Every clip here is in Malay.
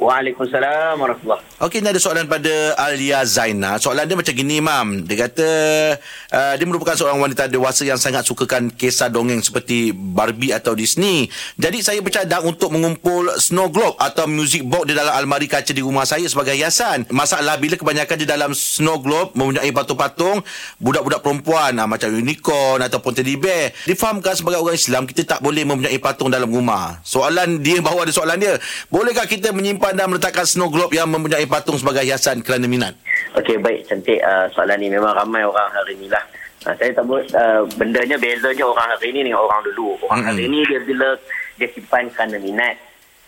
Waalaikumsalam warahmatullahi Okey, ni ada soalan pada Alia Zaina. Soalan dia macam gini, Mam. Dia kata uh, dia merupakan seorang wanita dewasa yang sangat sukakan kisah dongeng seperti Barbie atau Disney. Jadi saya bercadang untuk mengumpul snow globe atau music box di dalam almari kaca di rumah saya sebagai hiasan. Masalah bila kebanyakan di dalam snow globe mempunyai patung-patung budak-budak perempuan uh, macam unicorn ataupun teddy bear. Difahamkan sebagai orang Islam kita tak boleh mempunyai patung dalam rumah. Soalan dia bawa ada soalan dia. Bolehkah kita menyimpan dan meletakkan snow globe yang mempunyai patung sebagai hiasan kerana minat? Okey, baik. Cantik uh, soalan ni. Memang ramai orang hari ni lah. Uh, saya tak boleh, uh, bendanya bezanya orang hari ni dengan orang dulu. Orang Mm-mm. hari ni dia bila dia simpan kerana minat.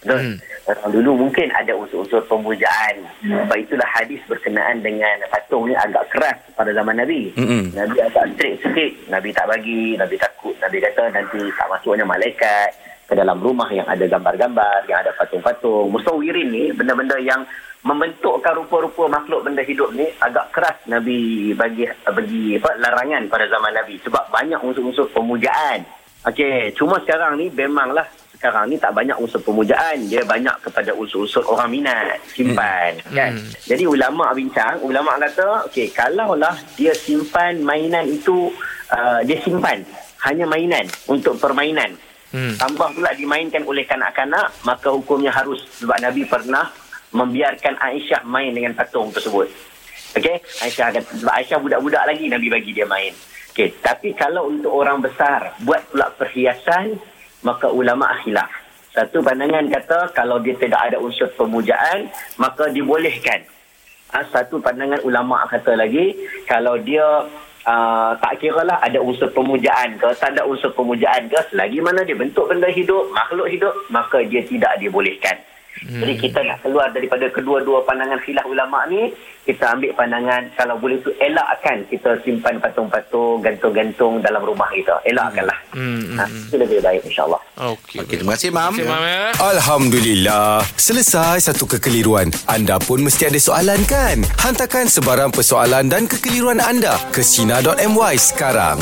Betul? Mm. Orang dulu mungkin ada unsur-unsur pemujaan. Sebab itulah hadis berkenaan dengan patung ni agak keras pada zaman Nabi. Mm-mm. Nabi agak strict sikit. Nabi tak bagi, Nabi takut. Nabi kata nanti tak masuknya malaikat ke dalam rumah yang ada gambar-gambar, yang ada patung-patung. Musawirin ni benda-benda yang membentukkan rupa-rupa makhluk benda hidup ni agak keras Nabi bagi bagi apa larangan pada zaman Nabi sebab banyak unsur-unsur pemujaan. Okey, cuma sekarang ni memanglah sekarang ni tak banyak unsur pemujaan, dia banyak kepada unsur-unsur orang minat, simpan hmm. kan. Hmm. Jadi ulama bincang, ulama kata, okey, kalaulah dia simpan mainan itu uh, dia simpan hanya mainan untuk permainan. Hmm. Tambah pula dimainkan oleh kanak-kanak, maka hukumnya harus sebab Nabi pernah membiarkan Aisyah main dengan patung tersebut. Okey, Aisyah kata sebab Aisyah budak-budak lagi Nabi bagi dia main. Okey, tapi kalau untuk orang besar buat pula perhiasan, maka ulama khilaf. Satu pandangan kata kalau dia tidak ada unsur pemujaan, maka dibolehkan. Ha, satu pandangan ulama kata lagi, kalau dia uh, tak kira lah ada unsur pemujaan ke, tak ada unsur pemujaan ke, selagi mana dia bentuk benda hidup, makhluk hidup, maka dia tidak dibolehkan. Hmm. Jadi kita nak keluar daripada kedua-dua pandangan khilaf ulama ni, kita ambil pandangan kalau boleh tu elakkan kita simpan patung-patung, gantung-gantung dalam rumah kita. Elakkanlah. Hmm, Ha, itu lebih baik insyaAllah. Okey. Okey, terima kasih, Mam. Terima kasih, Mam. ya. Alhamdulillah. Selesai satu kekeliruan. Anda pun mesti ada soalan kan? Hantarkan sebarang persoalan dan kekeliruan anda ke Sina.my sekarang.